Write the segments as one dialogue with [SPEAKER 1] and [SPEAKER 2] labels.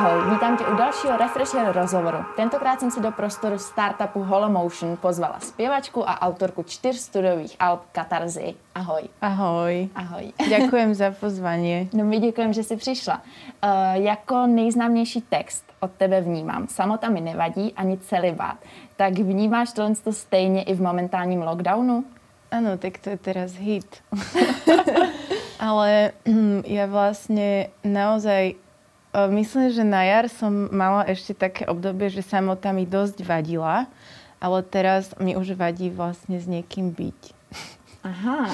[SPEAKER 1] Ahoj, vítám tě u dalšího Refresher rozhovoru. Tentokrát jsem si do prostoru startupu Holomotion pozvala zpěvačku a autorku čtyř studiových alb Katarzy. Ahoj.
[SPEAKER 2] Ahoj.
[SPEAKER 1] Ahoj.
[SPEAKER 2] Děkujem za pozvání.
[SPEAKER 1] No my děkujeme, že jsi přišla. Uh, jako nejznámější text od tebe vnímám Samota mi nevadí ani celibát. Tak vnímáš tohle stejně i v momentálním lockdownu?
[SPEAKER 2] Ano, tak to je teraz hit. Ale ja vlastne naozaj Myslím, že na jar som mala ešte také obdobie, že samota mi dosť vadila, ale teraz mi už vadí vlastne s niekým byť.
[SPEAKER 1] Aha,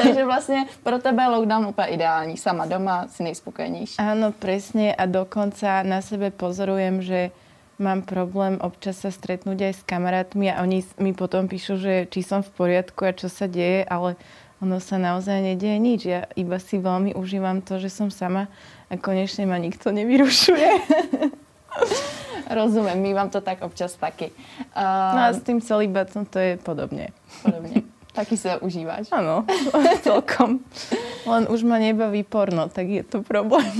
[SPEAKER 1] takže vlastne pro tebe lockdown úplne ideální. Sama doma si nejspokojenější.
[SPEAKER 2] Áno, presne a dokonca na sebe pozorujem, že mám problém občas sa stretnúť aj s kamarátmi a oni mi potom píšu, že či som v poriadku a čo sa deje, ale ono sa naozaj nedieje nič. Ja iba si veľmi užívam to, že som sama a konečne ma nikto nevyrušuje.
[SPEAKER 1] Rozumiem, my vám to tak občas taky.
[SPEAKER 2] Uh, no a s tým celibátom to je podobne.
[SPEAKER 1] Podobne. Taky sa užíváš.
[SPEAKER 2] Áno, celkom. Len už ma nebaví porno, tak je to problém.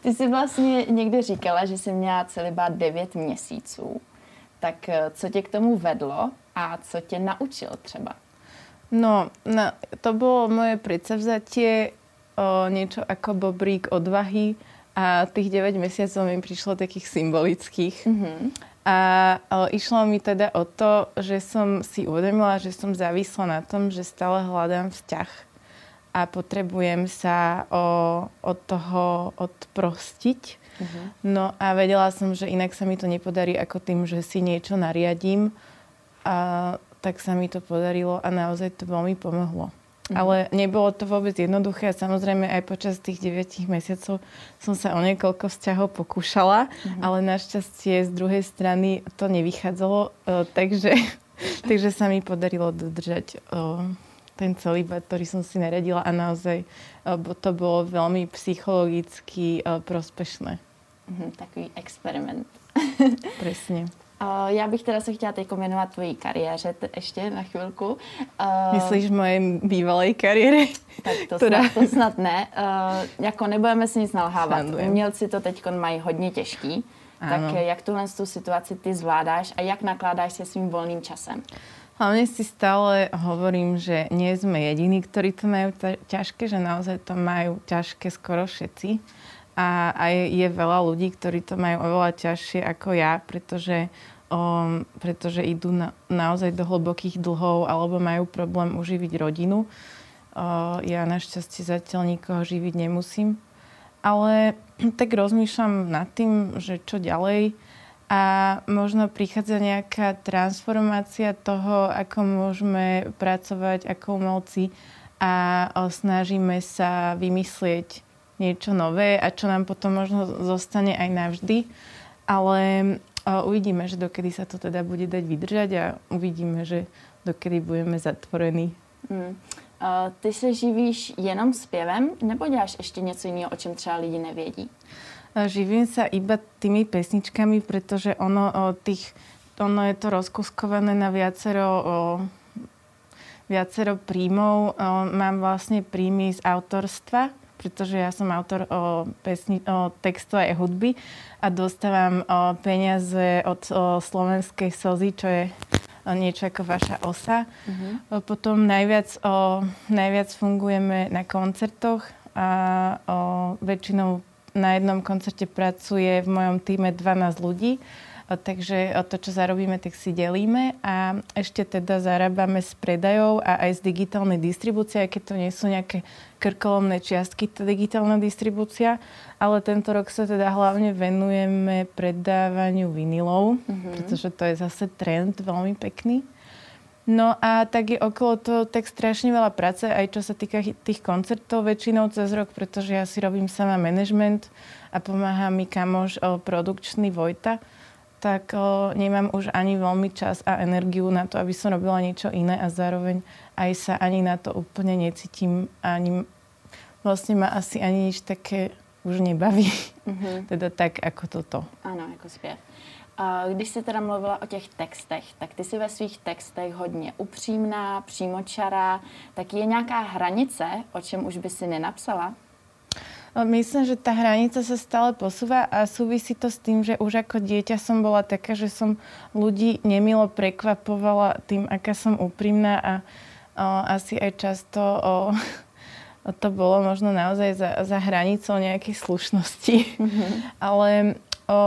[SPEAKER 1] Ty jsi vlastně někde říkala, že jsi měla celibát 9 měsíců. Tak eh, co tě k tomu vedlo a co tě naučil třeba?
[SPEAKER 2] No, no to bolo moje predsavzatie o, niečo ako bobrík odvahy a tých 9 mesiacov mi prišlo takých symbolických. Mm-hmm. A o, išlo mi teda o to, že som si uvedomila, že som závisla na tom, že stále hľadám vzťah a potrebujem sa o, od toho odprostiť. Mm-hmm. No a vedela som, že inak sa mi to nepodarí ako tým, že si niečo nariadím. A tak sa mi to podarilo a naozaj to veľmi pomohlo. Mm. Ale nebolo to vôbec jednoduché a samozrejme aj počas tých 9 mesiacov som sa o niekoľko vzťahov pokúšala, mm. ale našťastie z druhej strany to nevychádzalo, uh, takže, takže sa mi podarilo dodržať uh, ten celý bad, ktorý som si naradila a naozaj uh, to bolo veľmi psychologicky prospešné.
[SPEAKER 1] Mm, takový experiment.
[SPEAKER 2] Presne.
[SPEAKER 1] Uh, já bych teda se chtěla teď věnovat tvojí kariéře ještě na chvilku.
[SPEAKER 2] Uh, Myslíš moje bývalé kariéry?
[SPEAKER 1] Tak to, snad, to snad ne. Uh, jako nebudeme si nic nalhávat. Umělci to teď mají hodně těžký. Ano. Tak jak tuhle tu situaci ty zvládáš a jak nakládáš se svým volným časem?
[SPEAKER 2] Hlavne si stále hovorím, že nie sme jediní, ktorí to majú ťažké, že naozaj to majú ťažké skoro všetci. A aj je veľa ľudí, ktorí to majú oveľa ťažšie ako ja, pretože um, pretože idú na, naozaj do hlbokých dlhov alebo majú problém uživiť rodinu. Uh, ja našťastie zatiaľ nikoho živiť nemusím. Ale tak rozmýšľam nad tým, že čo ďalej a možno prichádza nejaká transformácia toho, ako môžeme pracovať ako umelci a snažíme sa vymyslieť niečo nové a čo nám potom možno zostane aj navždy. Ale uvidíme, že dokedy sa to teda bude dať vydržať a uvidíme, že dokedy budeme zatvorení. Mm.
[SPEAKER 1] Uh, ty se živíš jenom zpěvem, nebo děláš ještě něco jiného, o čem třeba lidi nevědí?
[SPEAKER 2] Živím sa iba tými pesničkami, pretože ono, o, tých, ono je to rozkuskované na viacero, o, viacero príjmov. O, mám vlastne príjmy z autorstva, pretože ja som autor o, pesni, o textu aj hudby a dostávam o, peniaze od o, slovenskej sozy, čo je o, niečo ako vaša osa. Uh-huh. O, potom najviac, o, najviac fungujeme na koncertoch a o, väčšinou na jednom koncerte pracuje v mojom týme 12 ľudí takže to, čo zarobíme, tak si delíme a ešte teda zarábame s predajou a aj z digitálnej distribúcie, aj keď to nie sú nejaké krkolomné čiastky, tá digitálna distribúcia, ale tento rok sa teda hlavne venujeme predávaniu vinilov, mm-hmm. pretože to je zase trend veľmi pekný. No a tak je okolo toho tak strašne veľa práce, aj čo sa týka tých koncertov väčšinou cez rok, pretože ja si robím sama management a pomáha mi kamoš produkčný Vojta, tak o, nemám už ani veľmi čas a energiu na to, aby som robila niečo iné a zároveň aj sa ani na to úplne necítim. Ani, vlastne ma asi ani nič také už nebaví. Mm-hmm. teda tak ako toto.
[SPEAKER 1] Ano, jako zpěv. Když jsi teda mluvila o těch textech, tak ty jsi ve svých textech hodně upřímná, přímočará. Tak je nějaká hranice, o čem už by si nenapsala?
[SPEAKER 2] Myslím, že tá hranica sa stále posúva a súvisí to s tým, že už ako dieťa som bola taká, že som ľudí nemilo prekvapovala tým, aká som úprimná a o, asi aj často o, to bolo možno naozaj za, za hranicou nejakej slušnosti. Mm-hmm. Ale o,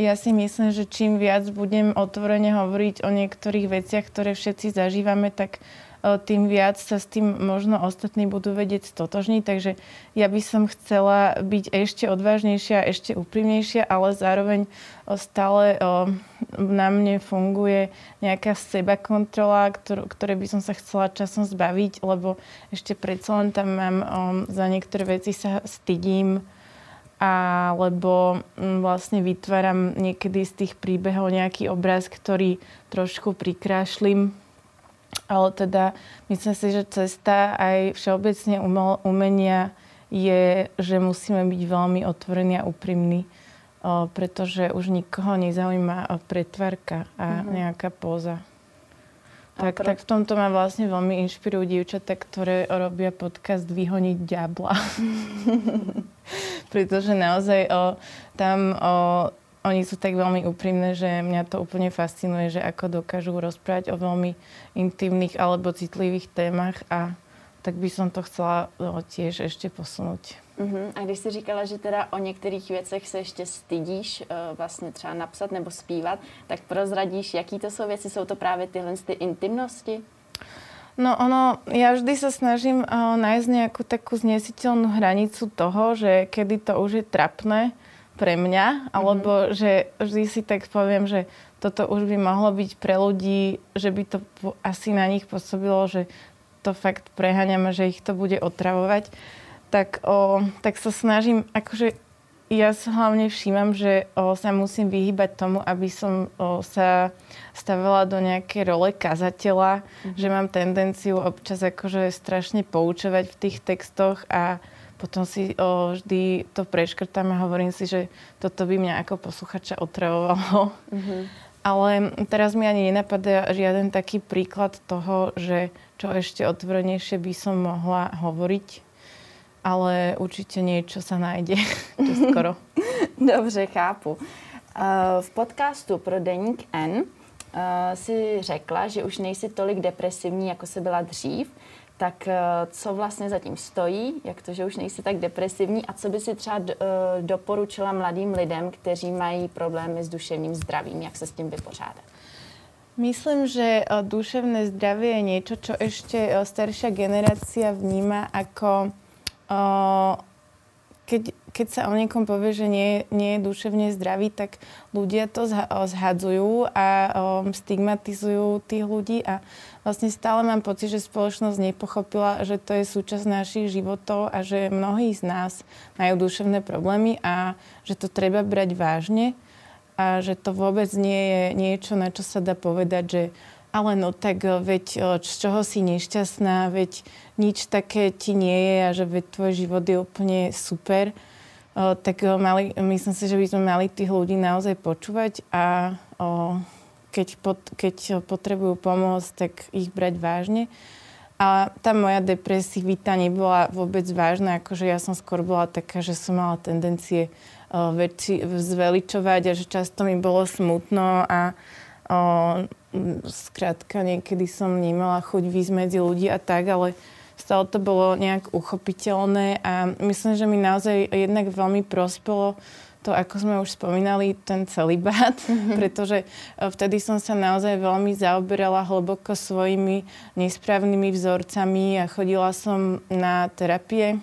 [SPEAKER 2] ja si myslím, že čím viac budem otvorene hovoriť o niektorých veciach, ktoré všetci zažívame, tak tým viac sa s tým možno ostatní budú vedieť stotožniť. Takže ja by som chcela byť ešte odvážnejšia, ešte úprimnejšia, ale zároveň stále na mne funguje nejaká seba kontrola, ktoré by som sa chcela časom zbaviť, lebo ešte predsa len tam mám za niektoré veci sa stydím, alebo vlastne vytváram niekedy z tých príbehov nejaký obraz, ktorý trošku prikrášlim ale teda myslím si, že cesta aj všeobecne umenia je, že musíme byť veľmi otvorení a úprimní, pretože už nikoho nezaujíma pretvarka a mm-hmm. nejaká póza. Tak, pro... tak v tomto ma vlastne veľmi inšpirujú dievčatá, ktoré robia podcast Vyhoniť diabla. Pretože naozaj o, tam o, oni sú tak veľmi úprimné, že mňa to úplne fascinuje, že ako dokážu rozprávať o veľmi intimných alebo citlivých témach a tak by som to chcela no, tiež ešte posunúť.
[SPEAKER 1] Uh-huh. A když jsi říkala, že teda o některých věcech se ještě stydíš uh, vlastně třeba napsat nebo zpívat, tak prozradíš, jaký to jsou věci? Jsou to právě tyhle ty intimnosti?
[SPEAKER 2] No ono, ja vždy sa snažím uh, nájsť nejakú takú znesiteľnú hranicu toho, že kedy to už je trapné pre mňa, alebo mm-hmm. že vždy si tak poviem, že toto už by mohlo byť pre ľudí, že by to asi na nich pôsobilo, že to fakt preháňame, že ich to bude otravovať. Tak, o, tak sa snažím, akože ja sa hlavne všímam, že o, sa musím vyhýbať tomu, aby som o, sa stavila do nejakej role kazateľa, mm-hmm. že mám tendenciu občas akože strašne poučovať v tých textoch a potom si o, vždy to preškrtám a hovorím si, že toto by mňa ako posluchača otravovalo. Mm-hmm. Ale teraz mi ani nenapadá žiaden taký príklad toho, že čo ešte otvorenejšie by som mohla hovoriť. Ale určite niečo sa nájde skoro.
[SPEAKER 1] Dobře, chápu. V podcastu pro Deník N si řekla, že už nejsi tolik depresivní, jako se byla dřív, tak eh, co vlastně zatím stojí, jak to, že už nejsi tak depresivní? A co by si třeba eh, doporučila mladým lidem, kteří mají problémy s duševním zdravím, jak se s tím vypořádat?
[SPEAKER 2] Myslím, že eh, duševné zdravie je niečo, čo ešte staršia generácia vníma ako keď, keď sa o niekom povie, že nie, nie je duševne zdravý, tak ľudia to zhadzujú a um, stigmatizujú tých ľudí. A vlastne stále mám pocit, že spoločnosť nepochopila, že to je súčasť našich životov a že mnohí z nás majú duševné problémy a že to treba brať vážne a že to vôbec nie je niečo, na čo sa dá povedať, že ale no tak veď z čoho si nešťastná, veď nič také ti nie je a že veď tvoj život je úplne super, o, tak mali, myslím si, že by sme mali tých ľudí naozaj počúvať a o, keď, pot, keď potrebujú pomôcť, tak ich brať vážne. A tá moja depresivita nebola vôbec vážna, akože ja som skôr bola taká, že som mala tendencie o, veci zveličovať a že často mi bolo smutno a o, skrátka niekedy som nemala chuť výsť medzi ľudí a tak, ale stále to bolo nejak uchopiteľné a myslím, že mi naozaj jednak veľmi prospelo to, ako sme už spomínali, ten celibát, mm-hmm. pretože e, vtedy som sa naozaj veľmi zaoberala hlboko svojimi nesprávnymi vzorcami a chodila som na terapie.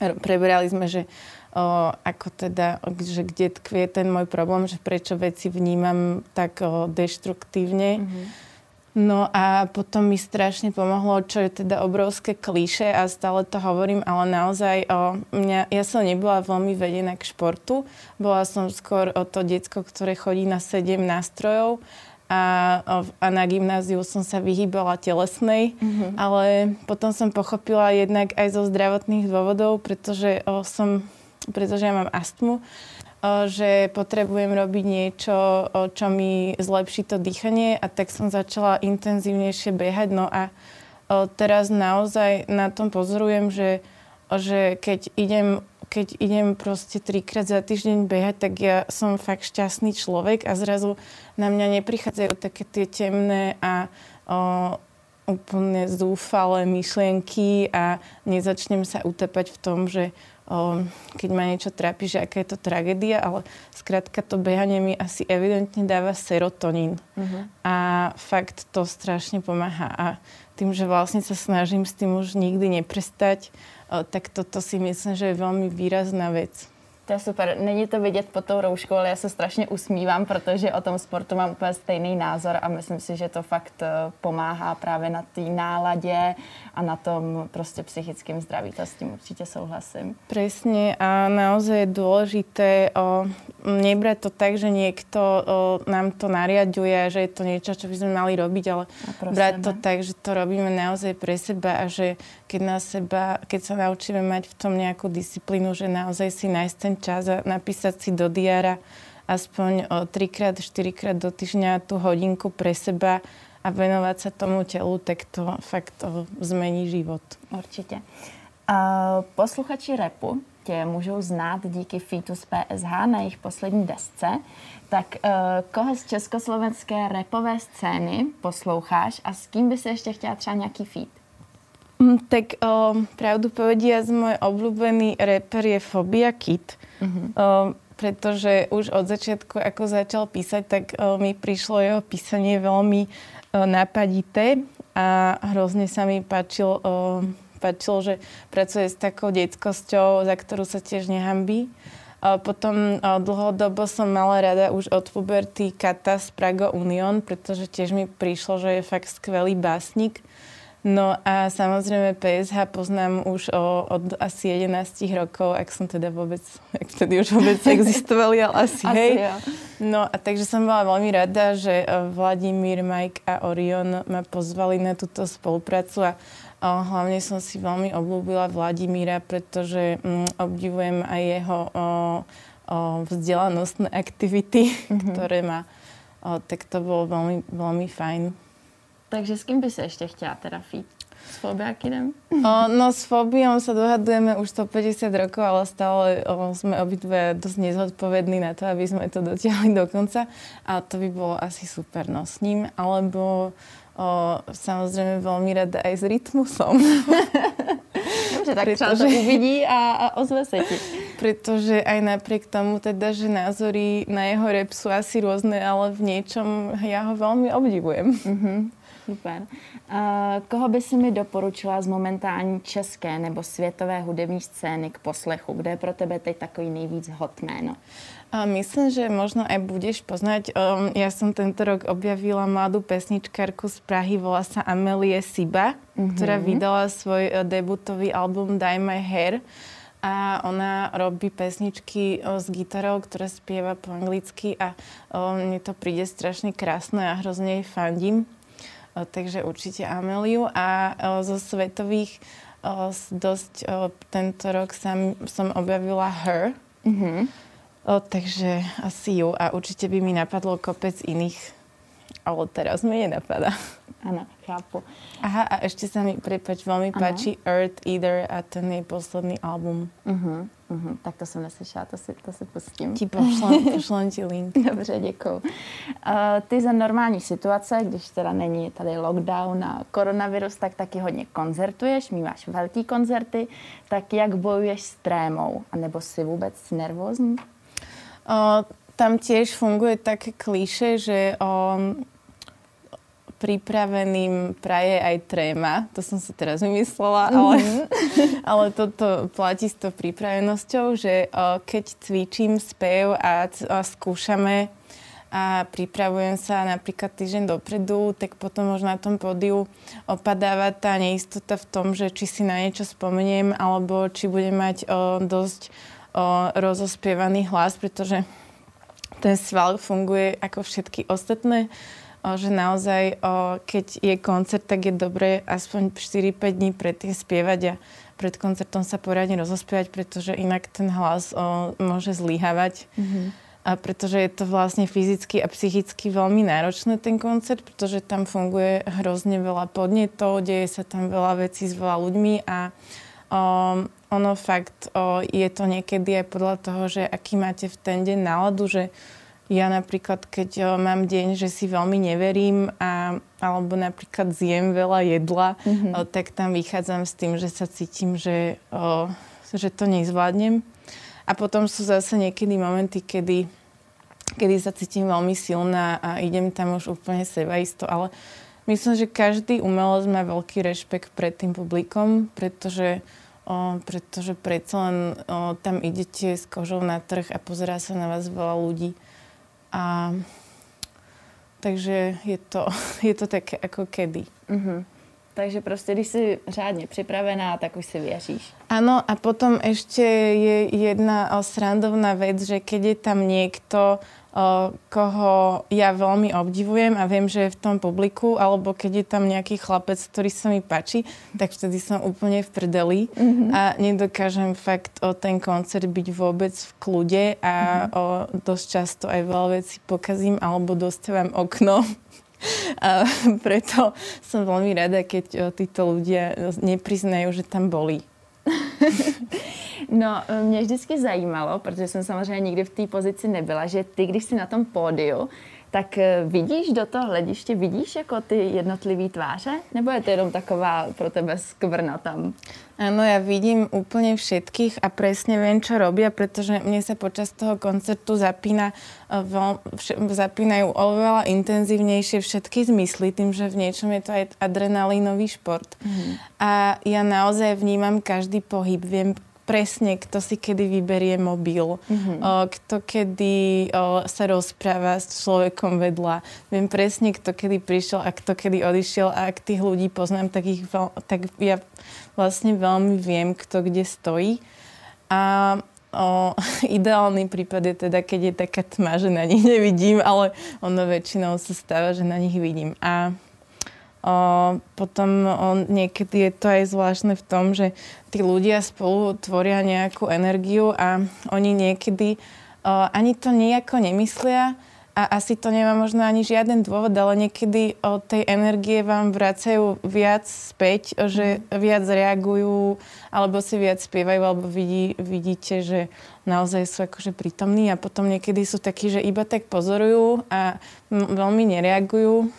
[SPEAKER 2] Preberali sme, že o, ako teda, že kde tkvie ten môj problém, že prečo veci vnímam tak o, deštruktívne. Mm-hmm No a potom mi strašne pomohlo, čo je teda obrovské klíše a stále to hovorím, ale naozaj o mňa, ja som nebola veľmi vedená k športu. Bola som skôr o to diecko, ktoré chodí na sedem nástrojov a, a na gymnáziu som sa vyhýbala telesnej, mm-hmm. ale potom som pochopila jednak aj zo zdravotných dôvodov, pretože o, som, pretože ja mám astmu, že potrebujem robiť niečo, čo mi zlepší to dýchanie a tak som začala intenzívnejšie behať. No a teraz naozaj na tom pozorujem, že, že keď idem keď idem proste trikrát za týždeň behať, tak ja som fakt šťastný človek a zrazu na mňa neprichádzajú také tie temné a o, úplne zúfalé myšlienky a nezačnem sa utepať v tom, že keď ma niečo trápi, že aká je to tragédia, ale skrátka to behanie mi asi evidentne dáva serotonín. Uh-huh. A fakt to strašne pomáha. A tým, že vlastne sa snažím s tým už nikdy neprestať, tak toto si myslím, že je veľmi výrazná vec.
[SPEAKER 1] To je super. Není to vidět pod tou rouškou, ale já se strašně usmívám, protože o tom sportu mám úplně stejný názor a myslím si, že to fakt eh, pomáhá právě na té náladě a na tom prostě psychickém zdraví. To s tím určitě souhlasím.
[SPEAKER 2] Presne a naozaj je dôležité o, nebrať to tak, že niekto o, nám to nariaduje, že je to niečo, čo by sme mali robiť, ale brať seba. to tak, že to robíme naozaj pre seba a že keď, na seba, keď sa naučíme mať v tom nejakú disciplínu, že naozaj si nájsť ten čas a napísať si do diára aspoň o 3 4 krát do týždňa tú hodinku pre seba a venovať sa tomu telu, tak to fakt to zmení život.
[SPEAKER 1] Určitě. Posluchači repu tě můžou znát díky featu z PSH na jejich poslední desce. Tak uh, koho z československé repové scény posloucháš a s kým by se ještě chtěla třeba nějaký feat?
[SPEAKER 2] Mm, tak uh, pravdu povediac, môj obľúbený reper je Fobia Kid. Uh-huh. Uh, pretože už od začiatku, ako začal písať, tak uh, mi prišlo jeho písanie veľmi uh, napadité a hrozne sa mi páčil, uh, páčilo, že pracuje s takou detskosťou, za ktorú sa tiež nehambí. Potom uh, dlhodobo som mala rada už od puberty Kata z Prago Union, pretože tiež mi prišlo, že je fakt skvelý básnik. No a samozrejme PSH poznám už o, od asi 11 rokov, ak som teda vôbec, ak vtedy už vôbec existovali, ale asi, asi hej. Ja. No a takže som bola veľmi rada, že e, Vladimír, Mike a Orion ma pozvali na túto spoluprácu a o, hlavne som si veľmi obľúbila Vladimíra, pretože mm, obdivujem aj jeho o, o, vzdelanostné aktivity, mm-hmm. ktoré má. O, tak to bolo veľmi, veľmi fajn.
[SPEAKER 1] Takže s kým by si ešte chtěla fít? S fobiakinem?
[SPEAKER 2] O, no s fobiom sa dohadujeme už 150 rokov, ale stále o, sme obidve dosť nezodpovední na to, aby sme to dotiahli do konca. A to by bolo asi super no s ním. Alebo o, samozrejme veľmi rada aj s rytmusom.
[SPEAKER 1] Dobře, tak pretože, to uvidí a, a ozve sa ti.
[SPEAKER 2] Pretože aj napriek tomu teda, že názory na jeho rep sú asi rôzne, ale v niečom ja ho veľmi obdivujem. Mm-hmm.
[SPEAKER 1] Super. Uh, koho by si mi doporučila z momentální české nebo světové hudební scény k poslechu? Kde je pro tebe teď takový nejvíc hot jméno?
[SPEAKER 2] A myslím, že možno aj budeš poznať. Um, ja som tento rok objavila mladú pesničkárku z Prahy, volá sa Amelie Siba, mm-hmm. ktorá vydala svoj uh, debutový album Die My Hair a ona robí pesničky uh, s gitarou, ktorá spieva po anglicky a o, mne to príde strašne krásne a hrozne jej fandím takže určite Ameliu. A zo svetových dosť tento rok som, som objavila Her. Mm-hmm. takže asi ju. A určite by mi napadlo kopec iných, ale teraz mi nenapadá.
[SPEAKER 1] Áno, chápu.
[SPEAKER 2] Aha, a ešte sa mi, prepač, veľmi ano. páči Earth Eater a ten jej posledný album.
[SPEAKER 1] Uh-huh, uh-huh. Tak to jsem neslyšela, to si, to si pustím.
[SPEAKER 2] Ti pošlem ti link.
[SPEAKER 1] Dobře, děkuji. Uh, ty za normální situace, když teda není tady lockdown a koronavirus, tak taky hodně koncertuješ, máš velký koncerty, tak jak bojuješ s trémou? A nebo si vůbec nervózní?
[SPEAKER 2] Uh, tam tiež funguje také klíše, že um, pripraveným praje aj tréma. To som si teraz vymyslela, ale, mm-hmm. ale toto platí s tou pripravenosťou, že keď cvičím spev a, a skúšame a pripravujem sa napríklad týždeň dopredu, tak potom možno na tom pódiu opadáva tá neistota v tom, že či si na niečo spomeniem, alebo či budem mať o, dosť o, rozospievaný hlas, pretože ten sval funguje ako všetky ostatné že naozaj, keď je koncert, tak je dobré aspoň 4-5 dní predtým spievať a pred koncertom sa poriadne rozospievať, pretože inak ten hlas môže zlyhávať. Mm-hmm. A pretože je to vlastne fyzicky a psychicky veľmi náročné ten koncert, pretože tam funguje hrozne veľa podnetov, deje sa tam veľa vecí s veľa ľuďmi a um, ono fakt o, je to niekedy aj podľa toho, že aký máte v ten deň náladu, že ja napríklad, keď o, mám deň, že si veľmi neverím a, alebo napríklad zjem veľa jedla, mm-hmm. o, tak tam vychádzam s tým, že sa cítim, že, o, že to nezvládnem. A potom sú zase niekedy momenty, kedy, kedy sa cítim veľmi silná a idem tam už úplne sebaisto, ale Myslím, že každý umelec má veľký rešpekt pred tým publikom, pretože, o, pretože predsa len o, tam idete s kožou na trh a pozerá sa na vás veľa ľudí. A takže je to, je to také ako kedy.
[SPEAKER 1] Mm-hmm. Takže prostě, když jsi řádně připravená, tak už si věříš.
[SPEAKER 2] Áno, a potom ešte je jedna srandovná vec, že keď je tam niekto, koho ja veľmi obdivujem a viem, že je v tom publiku, alebo keď je tam nejaký chlapec, ktorý sa mi páči, tak vtedy som úplne v prdeli mm-hmm. a nedokážem fakt o ten koncert byť vôbec v kľude a mm-hmm. o, dosť často aj veľa vecí pokazím alebo dostávam okno. A preto som veľmi rada, keď títo ľudia nepriznajú, že tam boli.
[SPEAKER 1] No, mě vždycky zajímalo, protože jsem samozřejmě nikdy v té pozici nebyla, že ty, když jsi na tom pódiu, tak eh, vidíš do toho hlediště, vidíš jako ty jednotlivý tváře? Nebo je to jenom taková pro tebe skvrna tam?
[SPEAKER 2] Áno, ja vidím úplne všetkých a presne viem, čo robia, pretože mne sa počas toho koncertu zapína, vš, zapínajú oveľa intenzívnejšie všetky zmysly, tým, že v niečom je to aj adrenalínový šport. Mm. A ja naozaj vnímam každý pohyb, viem presne, kto si kedy vyberie mobil, mm-hmm. kto kedy sa rozpráva s človekom vedľa. Viem presne, kto kedy prišiel a kto kedy odišiel a ak tých ľudí poznám, tak, ich veľ, tak ja vlastne veľmi viem, kto kde stojí. A o, ideálny prípad je teda, keď je taká tma, že na nich nevidím, ale ono väčšinou sa stáva, že na nich vidím. A O, potom o, niekedy je to aj zvláštne v tom, že tí ľudia spolu tvoria nejakú energiu a oni niekedy o, ani to nejako nemyslia a asi to nemá možno ani žiaden dôvod, ale niekedy o tej energie vám vracajú viac späť, že viac reagujú alebo si viac spievajú alebo vidí, vidíte, že naozaj sú akože prítomní a potom niekedy sú takí, že iba tak pozorujú a m- veľmi nereagujú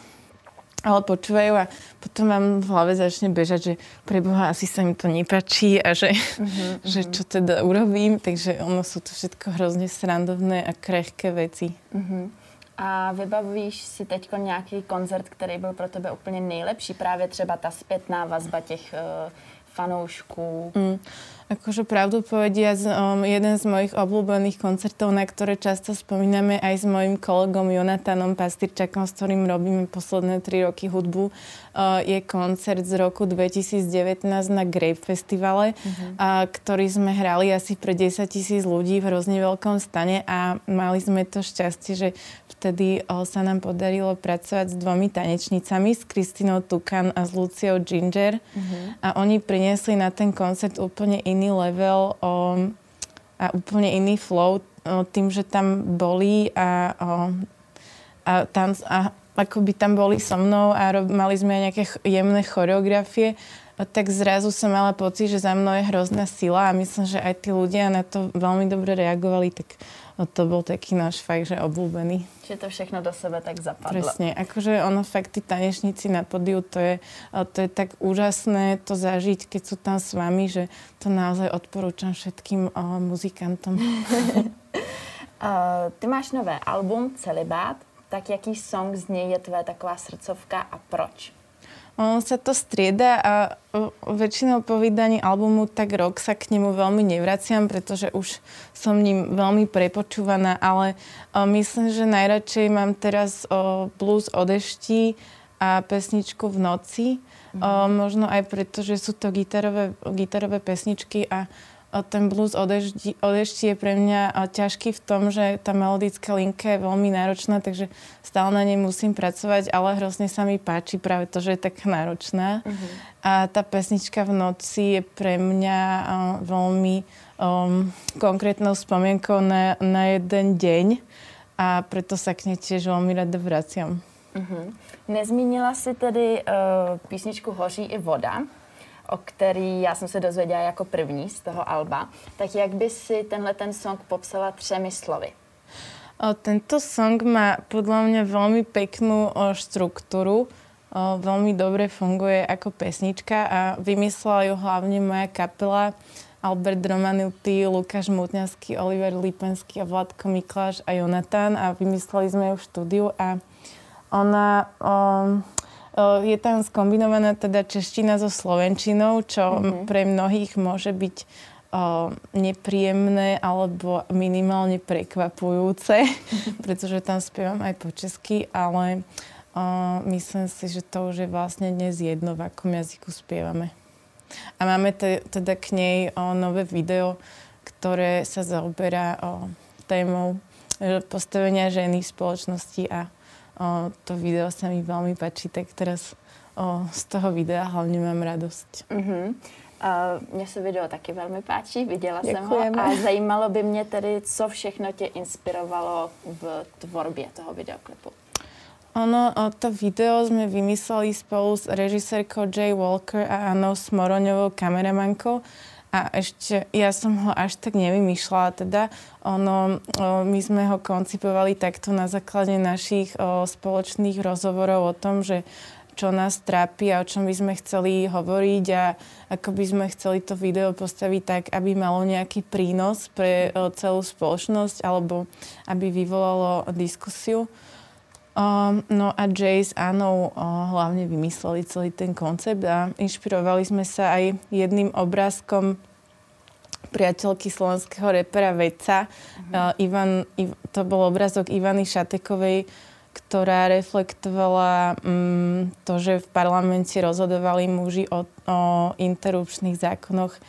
[SPEAKER 2] ale počúvajú a potom vám v hlave začne bežať, že preboha, asi sa mi to nepačí a že, uh-huh, že čo teda urobím. Takže ono sú to všetko hrozne srandovné a krehké veci. Uh-huh.
[SPEAKER 1] A vybavíš si teď nějaký koncert, který byl pro tebe úplně nejlepší? Právě třeba ta zpětná vazba těch uh, fanoušků? Mm.
[SPEAKER 2] Akože pravdu povedia, um, jeden z mojich obľúbených koncertov, na ktoré často spomíname aj s mojim kolegom Jonatanom Pastyrčakom, s ktorým robíme posledné tri roky hudbu, je koncert z roku 2019 na Grape Festivale, uh-huh. uh, ktorý sme hrali asi pre 10 tisíc ľudí v hrozne veľkom stane a mali sme to šťastie, že vtedy uh, sa nám podarilo pracovať s dvomi tanečnicami, s Kristinou Tukan a s Luciou Ginger uh-huh. a oni priniesli na ten koncert úplne iný level o, a úplne iný flow o, tým, že tam boli a, o, a, tam, a by tam boli so mnou a rob, mali sme nejaké jemné choreografie, tak zrazu som mala pocit, že za mnou je hrozná sila a myslím, že aj tí ľudia na to veľmi dobre reagovali, tak No to bol taký náš fakt, že obľúbený.
[SPEAKER 1] Čiže to všechno do sebe tak zapadlo.
[SPEAKER 2] Presne. Akože ono fakt, tí tanečníci na podiu, to je, to je tak úžasné to zažiť, keď sú tam s vami, že to naozaj odporúčam všetkým uh, muzikantom. uh,
[SPEAKER 1] ty máš nové album Celibát, tak jaký song z něj je tvoje taková srdcovka a proč?
[SPEAKER 2] On sa to strieda a väčšinou po vydaní albumu tak rok sa k nemu veľmi nevraciam, pretože už som ním veľmi prepočúvaná, ale myslím, že najradšej mám teraz blues o dešti a pesničku v noci. Mm. Možno aj preto, že sú to gitarové, gitarové pesničky a ten blues o dešti, o dešti je pre mňa ťažký v tom, že tá melodická linka je veľmi náročná, takže stále na nej musím pracovať, ale hrozne sa mi páči práve to, že je tak náročná. Uh-huh. A tá pesnička v noci je pre mňa veľmi um, konkrétnou spomienkou na, na jeden deň a preto sa k nej tiež veľmi rada vraciam.
[SPEAKER 1] Uh-huh. Nezmínila si tedy uh, písničku Hoří i voda. O který já jsem se dozvěděla jako první z toho Alba. Tak jak by si tenhle ten song popsala třemi slovy?
[SPEAKER 2] O, tento song má podľa mňa veľmi peknú o, štruktúru. O, veľmi dobre funguje ako pesnička a vymyslela ju hlavne moja kapela Albert Romanilty, Lukáš Mutňaský, Oliver Lipenský a Vladko Mikláš a Jonatán a vymysleli sme ju v štúdiu a ona... O, je tam skombinovaná teda čeština so slovenčinou, čo mm-hmm. pre mnohých môže byť o, nepríjemné alebo minimálne prekvapujúce, pretože tam spievam aj po česky, ale o, myslím si, že to už je vlastne dnes jedno, v akom jazyku spievame. A máme te, teda k nej o, nové video, ktoré sa zaoberá o, témou postavenia ženy v spoločnosti a o, to video sa mi veľmi páči, tak teraz o, z toho videa hlavne mám radosť.
[SPEAKER 1] Mm-hmm. Uh, mně se video taky velmi páčí, viděla Děkujeme. jsem ho a zajímalo by mě tedy, co všechno tě inspirovalo v tvorbě toho videoklipu.
[SPEAKER 2] Ono, to video sme vymysleli spolu s režisérkou Jay Walker a Anou Smoroňovou, kameramankou. A ešte ja som ho až tak nevymýšľala. Teda ono, my sme ho koncipovali takto na základe našich spoločných rozhovorov o tom, že čo nás trápi a o čom by sme chceli hovoriť a ako by sme chceli to video postaviť tak, aby malo nejaký prínos pre celú spoločnosť alebo aby vyvolalo diskusiu. Um, no a Jay s Anou hlavne vymysleli celý ten koncept a inšpirovali sme sa aj jedným obrázkom priateľky slovenského repera Veca. Mm-hmm. Uh, Ivan, Iv, to bol obrázok Ivany Šatekovej, ktorá reflektovala um, to, že v parlamente rozhodovali muži o, o interrupčných zákonoch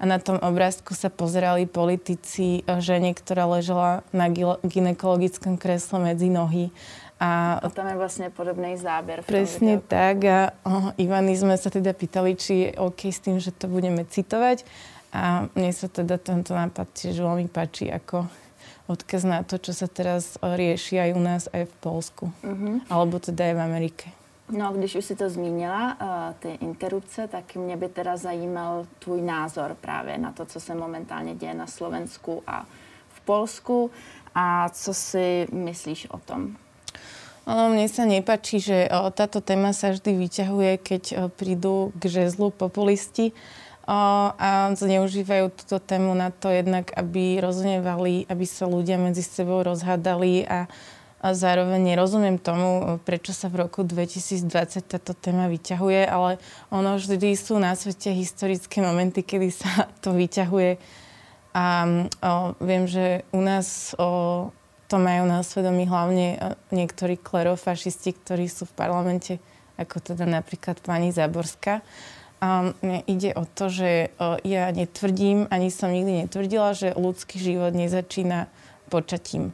[SPEAKER 2] a na tom obrázku sa pozerali politici žene, ktorá ležela na ginekologickom kresle medzi nohy
[SPEAKER 1] a, a tam je vlastne podobný záber.
[SPEAKER 2] Presne tak. A oh, Ivany sme sa teda pýtali, či je OK s tým, že to budeme citovať. A mne sa teda tento nápad tiež veľmi páči ako odkaz na to, čo sa teraz rieši aj u nás, aj v Polsku. Uh-huh. Alebo teda aj v Amerike.
[SPEAKER 1] No, když už si to zmínila, uh, ty interrupce, tak mě by teda zajímal tvůj názor právě na to, co se momentálně děje na Slovensku a v Polsku a co si myslíš o tom?
[SPEAKER 2] Ono, mne sa nepačí, že o, táto téma sa vždy vyťahuje, keď o, prídu k žezlu populisti a zneužívajú túto tému na to jednak, aby roznevali, aby sa ľudia medzi sebou rozhádali a, a zároveň nerozumiem tomu, prečo sa v roku 2020 táto téma vyťahuje, ale ono vždy sú na svete historické momenty, kedy sa to vyťahuje. A o, viem, že u nás o, to majú na svedomí hlavne e, niektorí klerofašisti, ktorí sú v parlamente, ako teda napríklad pani Záborská. Mne ide o to, že ja netvrdím, ani som nikdy netvrdila, že ľudský život nezačína počatím.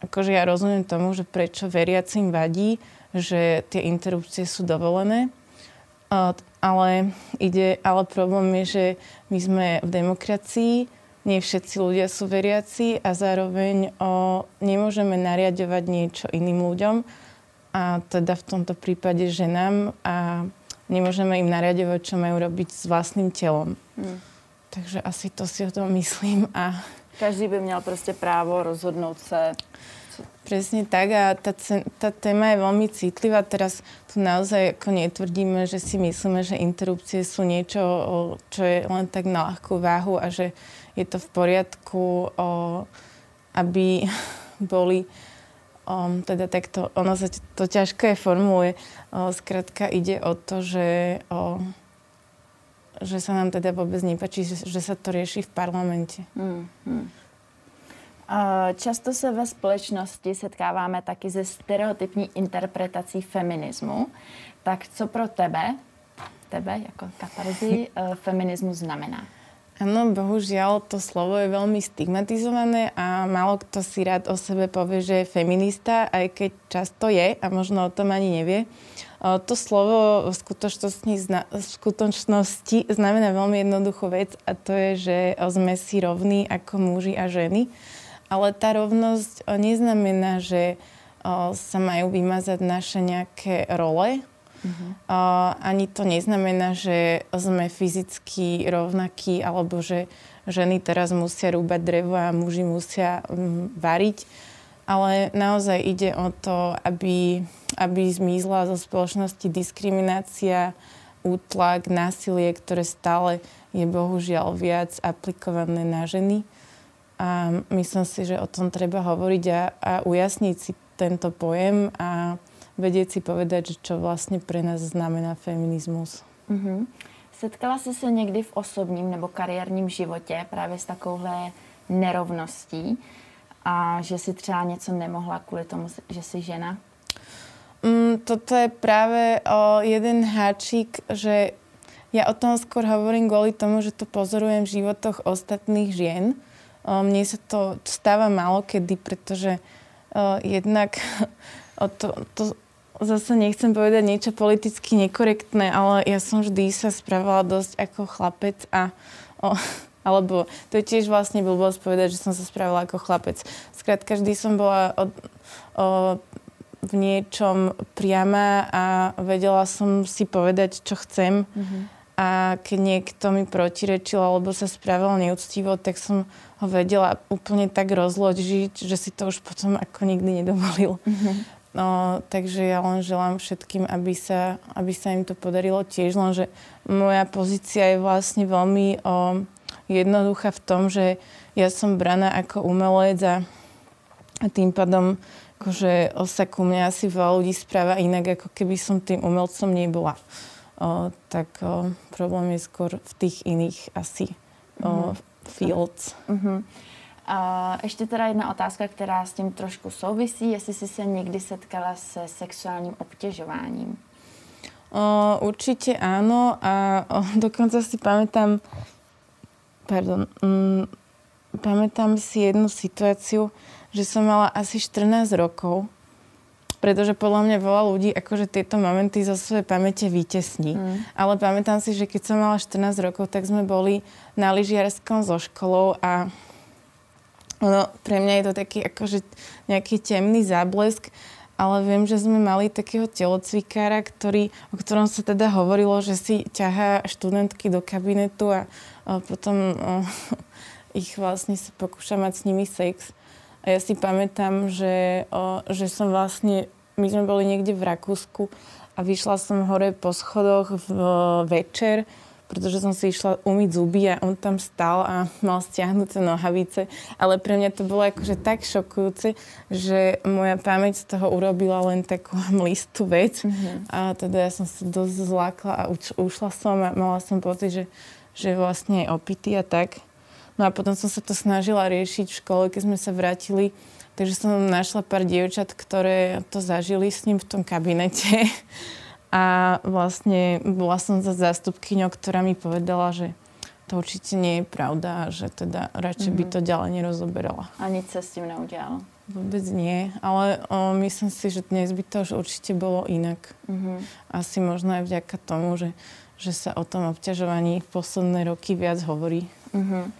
[SPEAKER 2] Akože ja rozumiem tomu, že prečo veriacim vadí, že tie interrupcie sú dovolené, ale, ide, ale problém je, že my sme v demokracii, nie všetci ľudia sú veriaci a zároveň o, nemôžeme nariadovať niečo iným ľuďom a teda v tomto prípade ženám a nemôžeme im nariadovať, čo majú robiť s vlastným telom. Hmm. Takže asi to si o tom myslím a...
[SPEAKER 1] Každý by měl prostě právo rozhodnout se
[SPEAKER 2] Presne tak a tá, tá téma je veľmi citlivá. Teraz tu naozaj ako netvrdíme, že si myslíme, že interrupcie sú niečo, čo je len tak na ľahkú váhu a že je to v poriadku, aby boli teda takto, ono sa to ťažko je formuluje. O, skrátka ide o to, že, že sa nám teda vôbec nepačí, že, že sa to rieši v parlamente. Mm, mm.
[SPEAKER 1] Často se ve společnosti setkáváme taky ze stereotypní interpretací feminismu. Tak co pro tebe, tebe jako katarzy, eh, feminismus znamená?
[SPEAKER 2] Áno, bohužiaľ, to slovo je veľmi stigmatizované a málo kto si rád o sebe povie, že je feminista, aj keď často je a možno o tom ani nevie. To slovo v skutočnosti, v skutočnosti znamená veľmi jednoduchú vec a to je, že sme si rovní ako muži a ženy. Ale tá rovnosť neznamená, že sa majú vymazať naše nejaké role, Uh-huh. Uh, ani to neznamená, že sme fyzicky rovnakí alebo že ženy teraz musia rúbať drevo a muži musia um, variť. Ale naozaj ide o to, aby, aby zmizla zo spoločnosti diskriminácia, útlak, násilie, ktoré stále je bohužiaľ viac aplikované na ženy. A myslím si, že o tom treba hovoriť a, a ujasniť si tento pojem a vedieť si povedať, že čo vlastne pre nás znamená feminizmus. Mm-hmm.
[SPEAKER 1] Setkala jsi se někdy v osobním nebo kariérním životě právě s takovouhle nerovností a že si třeba něco nemohla kvůli tomu, že jsi žena?
[SPEAKER 2] Mm, toto je práve o, jeden háčik, že ja o tom skôr hovorím kvôli tomu, že to pozorujem v životoch ostatných žien. O, mne sa to stáva málo kedy, pretože o, jednak o to, to zase nechcem povedať niečo politicky nekorektné, ale ja som vždy sa správala dosť ako chlapec a o, alebo to je tiež vlastne blbosť povedať, že som sa spravila ako chlapec. Skrátka, vždy som bola o, o, v niečom priama a vedela som si povedať, čo chcem. Mm-hmm a keď niekto mi protirečil alebo sa spravil neúctivo, tak som ho vedela úplne tak rozložiť, že si to už potom ako nikdy nedovolil. Mm-hmm. No, takže ja len želám všetkým, aby sa, aby sa im to podarilo tiež, lenže moja pozícia je vlastne veľmi o, jednoduchá v tom, že ja som braná ako umelec a, tým pádom akože sa ku mne asi veľa ľudí správa inak, ako keby som tým umelcom nebola o, tak o, problém je skôr v tých iných asi o, mm-hmm. fields. Mm-hmm.
[SPEAKER 1] A ještě teda jedna otázka, která s tím trošku souvisí, jestli si se někdy setkala se sexuálním obtěžováním.
[SPEAKER 2] O, určite áno a o, dokonca si pamätám, pardon, mm, pamätám si jednu situáciu, že som mala asi 14 rokov pretože podľa mňa veľa ľudí akože tieto momenty zo svojej pamäte vytesní. Mm. Ale pamätám si, že keď som mala 14 rokov, tak sme boli na lyžiarskom so školou a ono, pre mňa je to taký akože nejaký temný záblesk, ale viem, že sme mali takého telocvikára, ktorý, o ktorom sa teda hovorilo, že si ťahá študentky do kabinetu a, a potom a, ich vlastne sa pokúša mať s nimi sex. A ja si pamätám, že, o, že som vlastne, my sme boli niekde v Rakúsku a vyšla som hore po schodoch v, večer, pretože som si išla umyť zuby a on tam stal a mal stiahnuté nohavice. Ale pre mňa to bolo akože tak šokujúce, že moja pamäť z toho urobila len takú mlistú vec. Mm-hmm. A teda ja som sa dosť zlákla a už, ušla som a mala som pocit, že, že vlastne je opitý a tak. No a potom som sa to snažila riešiť v škole, keď sme sa vrátili. Takže som našla pár dievčat, ktoré to zažili s ním v tom kabinete. A vlastne bola som za zástupkyňou, ktorá mi povedala, že to určite nie je pravda a že teda radšej mm-hmm. by mhm. to ďalej nerozoberala.
[SPEAKER 1] A nič sa s tým neudialo?
[SPEAKER 2] Vôbec nie, ale o, myslím si, že dnes by to už určite bolo inak. Mm-hmm. Asi možno aj vďaka tomu, že, že sa o tom obťažovaní posledné roky viac hovorí. Mm-hmm.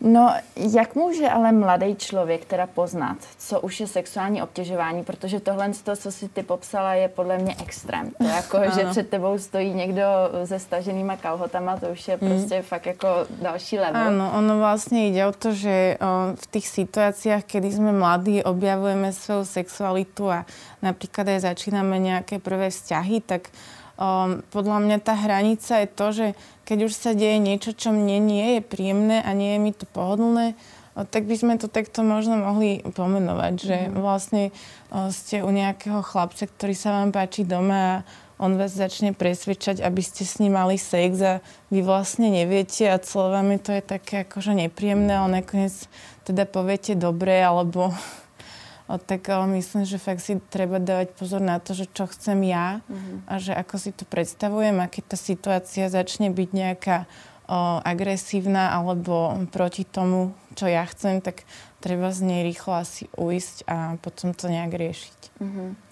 [SPEAKER 1] No, jak může ale mladý člověk teda poznat, co už je sexuální obtěžování, protože tohle, to, co si ty popsala, je podle mě extrém. To jako, že před tebou stojí někdo se staženýma kalhotama, to už je mm. prostě fakt jako další level.
[SPEAKER 2] Áno, ono vlastne ide o to, že o, v tých situáciách, kedy sme mladí, objavujeme svoju sexualitu a napríklad aj začíname nejaké prvé vzťahy, tak Um, podľa mňa tá hranica je to, že keď už sa deje niečo, čo mne nie je príjemné a nie je mi to pohodlné, tak by sme to takto možno mohli pomenovať, že mm. vlastne o, ste u nejakého chlapca, ktorý sa vám páči doma a on vás začne presvedčať, aby ste s ním mali sex a vy vlastne neviete a je to je také akože nepríjemné a nakoniec teda poviete dobre alebo tak myslím, že fakt si treba dávať pozor na to, že čo chcem ja mm-hmm. a že ako si to predstavujem a keď tá situácia začne byť nejaká o, agresívna alebo proti tomu, čo ja chcem, tak treba z nej rýchlo asi uísť a potom to nejak riešiť. Mm-hmm.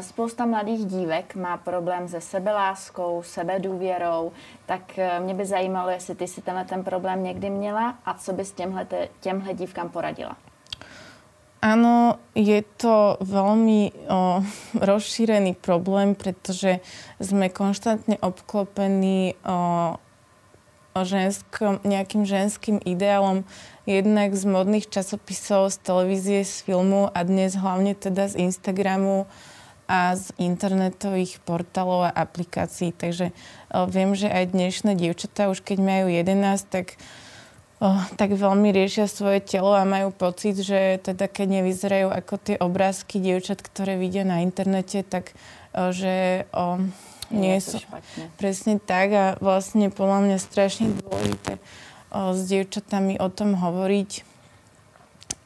[SPEAKER 1] Spousta mladých dívek má problém se sebeláskou, sebedůvěrou, tak e, mě by zajímalo, jestli ty si tenhle ten problém někdy měla a co bys těmhle, těmhle dívkám poradila.
[SPEAKER 2] Áno, je to veľmi o, rozšírený problém, pretože sme konštantne obklopení o, o ženskom, nejakým ženským ideálom, jednak z modných časopisov, z televízie, z filmu a dnes hlavne teda z Instagramu a z internetových portálov a aplikácií. Takže o, viem, že aj dnešné dievčatá, už keď majú 11, tak oh, tak veľmi riešia svoje telo a majú pocit, že teda keď nevyzerajú ako tie obrázky dievčat, ktoré vidia na internete, tak oh, že oh, nie sú presne tak a vlastne podľa mňa strašne dôležité oh, s dievčatami o tom hovoriť,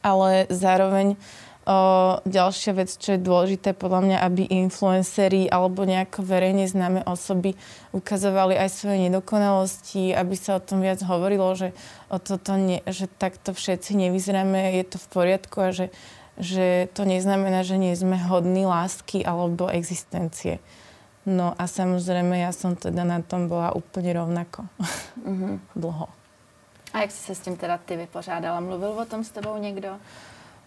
[SPEAKER 2] ale zároveň O, ďalšia vec, čo je dôležité podľa mňa, aby influenceri alebo nejako verejne známe osoby ukazovali aj svoje nedokonalosti, aby sa o tom viac hovorilo, že, o toto ne, že takto všetci nevyzeráme, je to v poriadku a že, že to neznamená, že nie sme hodní lásky alebo existencie. No a samozrejme, ja som teda na tom bola úplne rovnako. Mm-hmm. Dlho.
[SPEAKER 1] A jak si sa s tým teda ty vypořádala? Mluvil o tom s tebou niekto?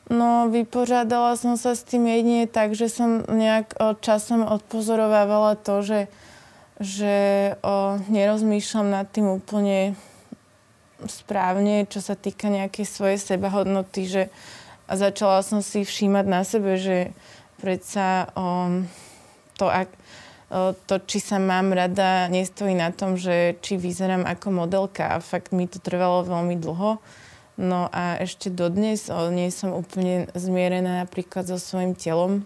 [SPEAKER 2] No, vypořádala som sa s tým jedine tak, že som nejak o, časom odpozorovávala to, že, že o, nerozmýšľam nad tým úplne správne, čo sa týka nejakej svojej sebahodnoty, že a začala som si všímať na sebe, že predsa o, to, ak, o, to, či sa mám rada, nestojí na tom, že či vyzerám ako modelka. A fakt mi to trvalo veľmi dlho. No a ešte dodnes nie som úplne zmierená napríklad so svojím telom.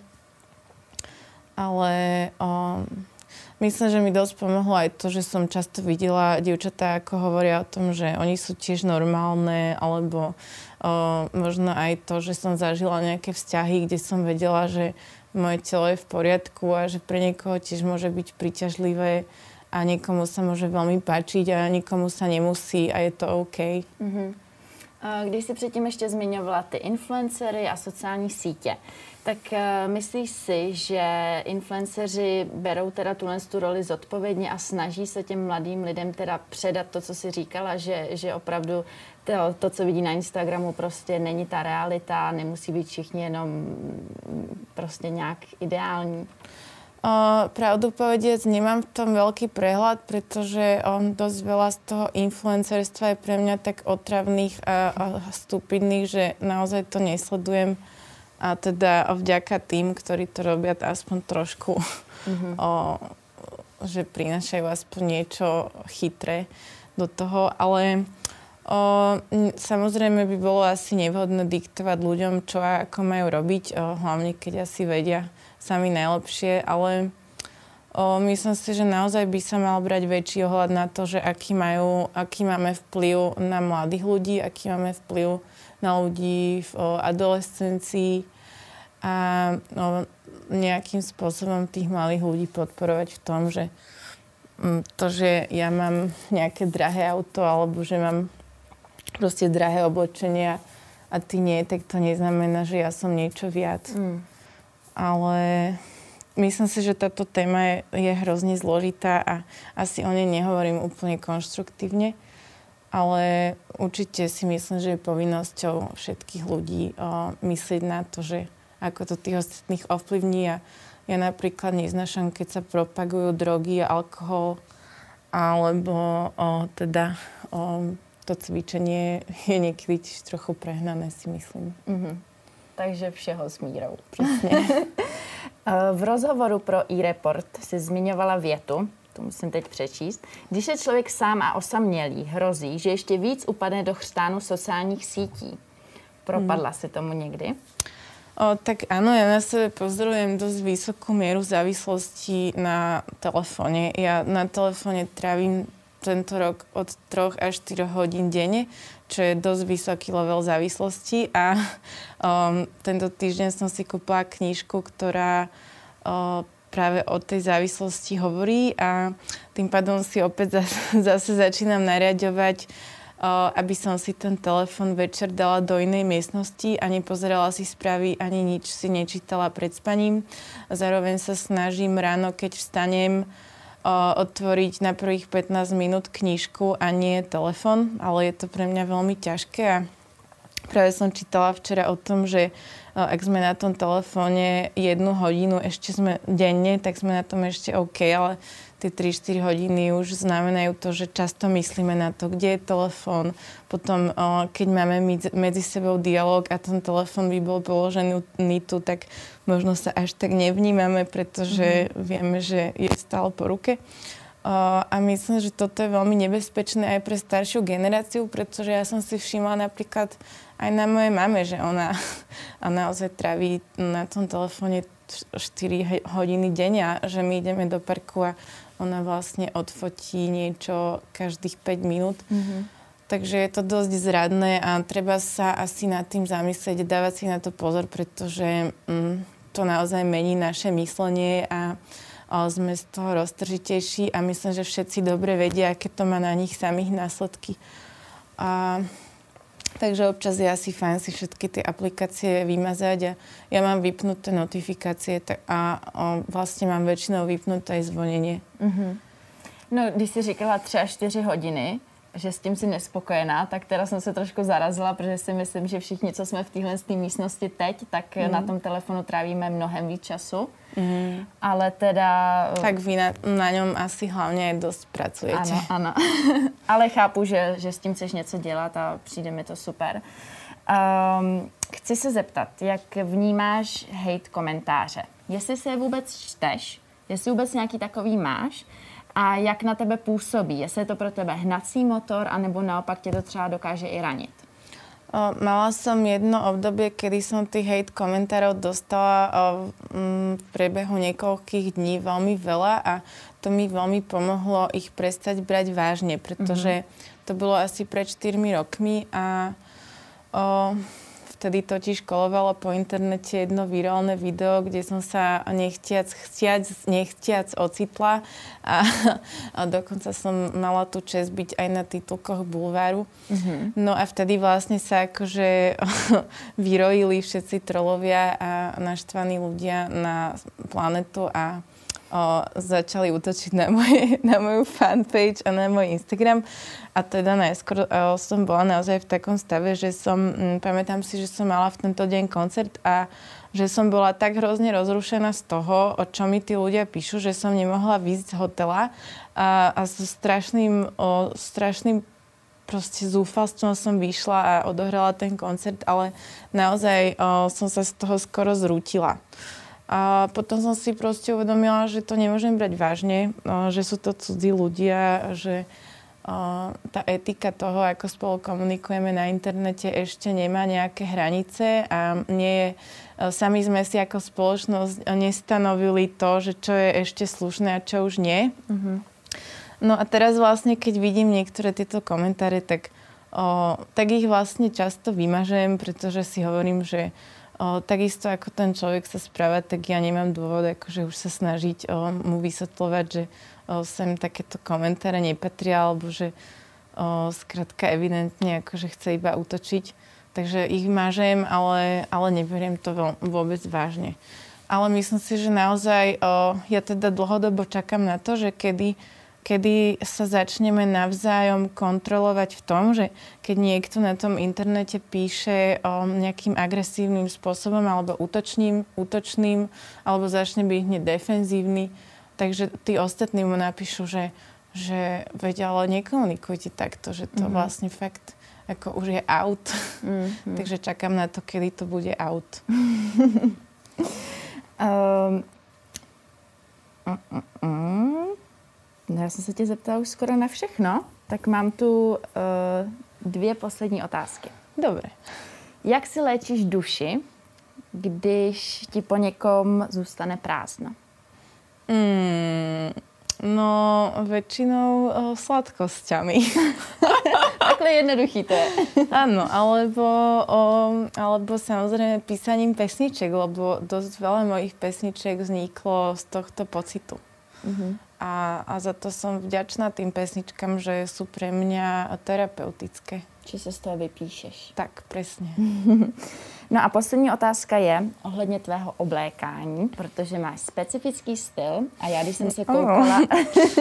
[SPEAKER 2] Ale o, myslím, že mi dosť pomohlo aj to, že som často videla dievčatá, ako hovoria o tom, že oni sú tiež normálne, alebo o, možno aj to, že som zažila nejaké vzťahy, kde som vedela, že moje telo je v poriadku a že pre niekoho tiež môže byť príťažlivé a niekomu sa môže veľmi páčiť a niekomu sa nemusí a je to OK. Mm-hmm.
[SPEAKER 1] Když si předtím ještě zmiňovala ty influencery a sociální sítě, tak uh, myslíš si, že influenceři berou teda tuhle tu roli zodpovědně a snaží se těm mladým lidem teda předat to, co si říkala, že, že opravdu to, to, co vidí na Instagramu, prostě není ta realita, nemusí být všichni jenom mm, prostě nějak ideální?
[SPEAKER 2] Uh, pravdu povediac, nemám v tom veľký prehľad, pretože on dosť veľa z toho influencerstva je pre mňa tak otravných a, a stupidných, že naozaj to nesledujem. A teda vďaka tým, ktorí to robia aspoň trošku, mm-hmm. o, že prinašajú aspoň niečo chytré do toho. Ale o, samozrejme by bolo asi nevhodné diktovať ľuďom, čo a ako majú robiť, o, hlavne keď asi vedia, sami najlepšie, ale o, myslím si, že naozaj by sa mal brať väčší ohľad na to, že aký, majú, aký máme vplyv na mladých ľudí, aký máme vplyv na ľudí v o, adolescencii a o, nejakým spôsobom tých malých ľudí podporovať v tom, že to, že ja mám nejaké drahé auto alebo že mám proste drahé oblečenia a ty nie, tak to neznamená, že ja som niečo viac. Mm ale myslím si, že táto téma je, je hrozne zložitá a asi o nej nehovorím úplne konštruktívne, ale určite si myslím, že je povinnosťou všetkých ľudí o, myslieť na to, že ako to tých ostatných ovplyvní a ja napríklad neznašam, keď sa propagujú drogy alkohol, alebo o, teda o, to cvičenie je niekedy trochu prehnané, si myslím. Mm-hmm
[SPEAKER 1] takže všeho s mírou. Přesně. v rozhovoru pro e-report si zmiňovala větu, to musím teď přečíst. Když je člověk sám a osamělý, hrozí, že ještě víc upadne do chřtánu sociálních sítí. Propadla hmm. si tomu někdy?
[SPEAKER 2] O, tak áno, ja na sebe pozorovujem dosť vysokú mieru závislosti na telefóne. Ja na telefóne trávim tento rok od 3 až 4 hodín denne, čo je dosť vysoký level závislosti a um, tento týždeň som si kúpila knižku, ktorá uh, práve o tej závislosti hovorí a tým pádom si opäť zase, zase začínam nariadovať, aby som si ten telefon večer dala do inej miestnosti a nepozerala si správy ani nič si nečítala pred spaním. Zároveň sa snažím ráno, keď vstanem, otvoriť na prvých 15 minút knižku a nie telefon, ale je to pre mňa veľmi ťažké. A Práve som čítala včera o tom, že ak sme na tom telefóne jednu hodinu ešte sme denne, tak sme na tom ešte OK, ale tie 3-4 hodiny už znamenajú to, že často myslíme na to, kde je telefón. Potom, keď máme medzi sebou dialog a ten telefón by bol položený tu, tak možno sa až tak nevnímame, pretože mm-hmm. vieme, že je stále po ruke. A myslím, že toto je veľmi nebezpečné aj pre staršiu generáciu, pretože ja som si všimla napríklad aj na mojej mame, že ona a naozaj traví na tom telefóne 4 hodiny denne že my ideme do parku a ona vlastne odfotí niečo každých 5 minút. Mm-hmm. Takže je to dosť zradné a treba sa asi nad tým zamyslieť, dávať si na to pozor, pretože mm, to naozaj mení naše myslenie a a sme z toho roztržitejší a myslím, že všetci dobre vedia, aké to má na nich samých následky. A Takže občas je asi fajn si všetky tie aplikácie vymazať a ja mám vypnuté notifikácie a o, vlastne mám väčšinou vypnuté zvonenie. Mm-hmm.
[SPEAKER 1] No, když si říkala 3 až 4 hodiny, že s tím si nespokojená, tak teda jsem se trošku zarazila, protože si myslím, že všichni, co jsme v téhle místnosti teď, tak mm. na tom telefonu trávíme mnohem víc času. Mm. Ale teda...
[SPEAKER 2] Tak vy na, na něm asi hlavně dost pracujete.
[SPEAKER 1] Ano, ano. Ale chápu, že, že s tím chceš něco dělat a přijde mi to super. Um, chci se zeptat, jak vnímáš hate komentáře? Jestli se je vůbec čteš? Jestli vůbec nějaký takový máš? A jak na tebe působí. Jestli je to pro tebe hnací motor, anebo naopak tě to třeba dokáže i ranit.
[SPEAKER 2] O, mala som jedno obdobie, kedy som tých hate komentárov dostala o, m, v priebehu niekoľkých dní veľmi veľa a to mi veľmi pomohlo ich prestať brať vážne, pretože mm-hmm. to bolo asi pred 4 rokmi a o, vtedy totiž kolovalo po internete jedno virálne video, kde som sa nechtiac, chtiac, nechtiac ocitla a, a dokonca som mala tu čest byť aj na titulkoch bulváru. Mm-hmm. No a vtedy vlastne sa akože vyrojili všetci trolovia a naštvaní ľudia na planetu a o, začali útočiť na, moje, na moju fanpage a na môj Instagram. A teda najskôr o, som bola naozaj v takom stave, že som, m, pamätám si, že som mala v tento deň koncert a že som bola tak hrozne rozrušená z toho, o čo mi tí ľudia píšu, že som nemohla výjsť z hotela a, a so strašným, o, strašným proste zúfalstvom som vyšla a odohrala ten koncert, ale naozaj o, som sa z toho skoro zrútila. A potom som si proste uvedomila, že to nemôžem brať vážne, že sú to cudzí ľudia, že tá etika toho, ako spolu komunikujeme na internete, ešte nemá nejaké hranice a nie je, sami sme si ako spoločnosť nestanovili to, že čo je ešte slušné a čo už nie. Mm-hmm. No a teraz vlastne, keď vidím niektoré tieto komentáre, tak, o, tak ich vlastne často vymažem, pretože si hovorím, že O, takisto ako ten človek sa správa, tak ja nemám dôvod akože už sa snažiť o, mu vysvetľovať, že o, sem takéto komentáre nepatria, alebo že o, skrátka evidentne akože chce iba útočiť. Takže ich mážem, ale, ale neberiem to vôbec vážne. Ale myslím si, že naozaj o, ja teda dlhodobo čakám na to, že kedy kedy sa začneme navzájom kontrolovať v tom, že keď niekto na tom internete píše o nejakým agresívnym spôsobom alebo útočným, útočným, alebo začne byť hneď defenzívny, takže tí ostatní mu napíšu, že, že veď ale nekomunikujte takto, že to mm-hmm. vlastne fakt ako už je out. Mm-hmm. takže čakám na to, kedy to bude out. um,
[SPEAKER 1] mm, mm, No, já jsem se tě zeptala už skoro na všechno, tak mám tu uh, dvě poslední otázky.
[SPEAKER 2] Dobre.
[SPEAKER 1] Jak si léčíš duši, když ti po někom zůstane prázdno?
[SPEAKER 2] Mm, no, väčšinou uh, sladkosťami.
[SPEAKER 1] Takhle jednoduchý to je.
[SPEAKER 2] Áno, alebo, o, alebo samozrejme písaním pesniček, lebo dosť veľa mojich pesniček vzniklo z tohto pocitu. Mm-hmm. A, a za to som vďačná tým pesničkám, že sú pre mňa terapeutické.
[SPEAKER 1] Či se z toho vypíšeš.
[SPEAKER 2] Tak, presne.
[SPEAKER 1] no a poslední otázka je ohledně tvého oblékání, protože máš specifický styl a já když jsem se koukala...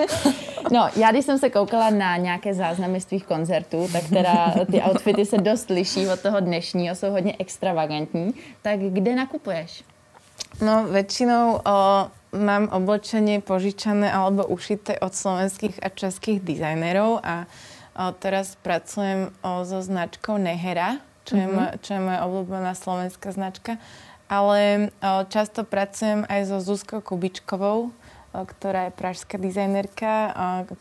[SPEAKER 1] no, já když jsem se koukala na nějaké záznamy z tvých koncertů, tak teda ty outfity se dost liší od toho dnešního, jsou hodně extravagantní. Tak kde nakupuješ?
[SPEAKER 2] No, väčšinou o, mám oblečenie požičané alebo ušité od slovenských a českých dizajnerov a o, teraz pracujem o, so značkou Nehera, čo, mm-hmm. je, mhm. čo je moja obľúbená slovenská značka. Ale o, často pracujem aj so Zuzkou Kubičkovou, ktorá je pražská dizajnerka,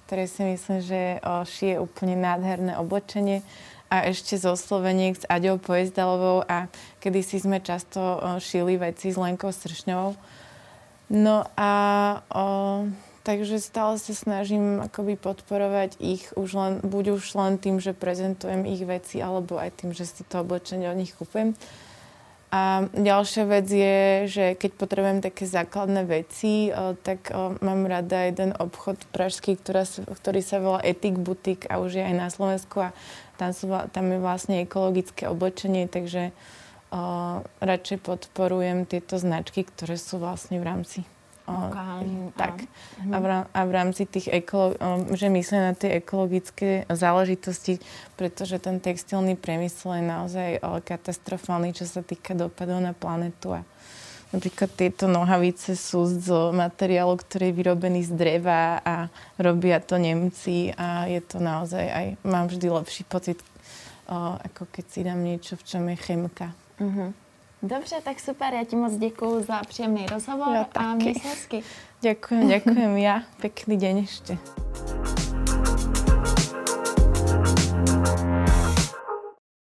[SPEAKER 2] ktorej si myslím, že šije úplne nádherné oblečenie a ešte zo Sloveniek s Aďou Poezdalovou a kedysi sme často šili veci s Lenkou Sršňovou. No a o, takže stále sa snažím akoby podporovať ich už len, buď už len tým, že prezentujem ich veci, alebo aj tým, že si to oblečenie od nich kúpujem. A ďalšia vec je, že keď potrebujem také základné veci, o, tak o, mám rada jeden obchod pražský, ktorá, ktorý sa volá Etik Butik a už je aj na Slovensku a tam, sú, tam je vlastne ekologické oblečenie, takže o, radšej podporujem tieto značky, ktoré sú vlastne v rámci
[SPEAKER 1] Okay,
[SPEAKER 2] tak. A v, a v rámci tých ekolo, že myslia na tie ekologické záležitosti, pretože ten textilný priemysel je naozaj katastrofálny, čo sa týka dopadov na planetu. A napríklad tieto nohavice sú z materiálu, ktorý je vyrobený z dreva a robia to Nemci a je to naozaj aj, mám vždy lepší pocit, ako keď si dám niečo, v čom je chemka. Uh-huh.
[SPEAKER 1] Dobře, tak super, já ti moc děkuji za příjemný rozhovor ja, a měj se hezky.
[SPEAKER 2] Ďakujem, ďakujem ja. Pekný deň ešte.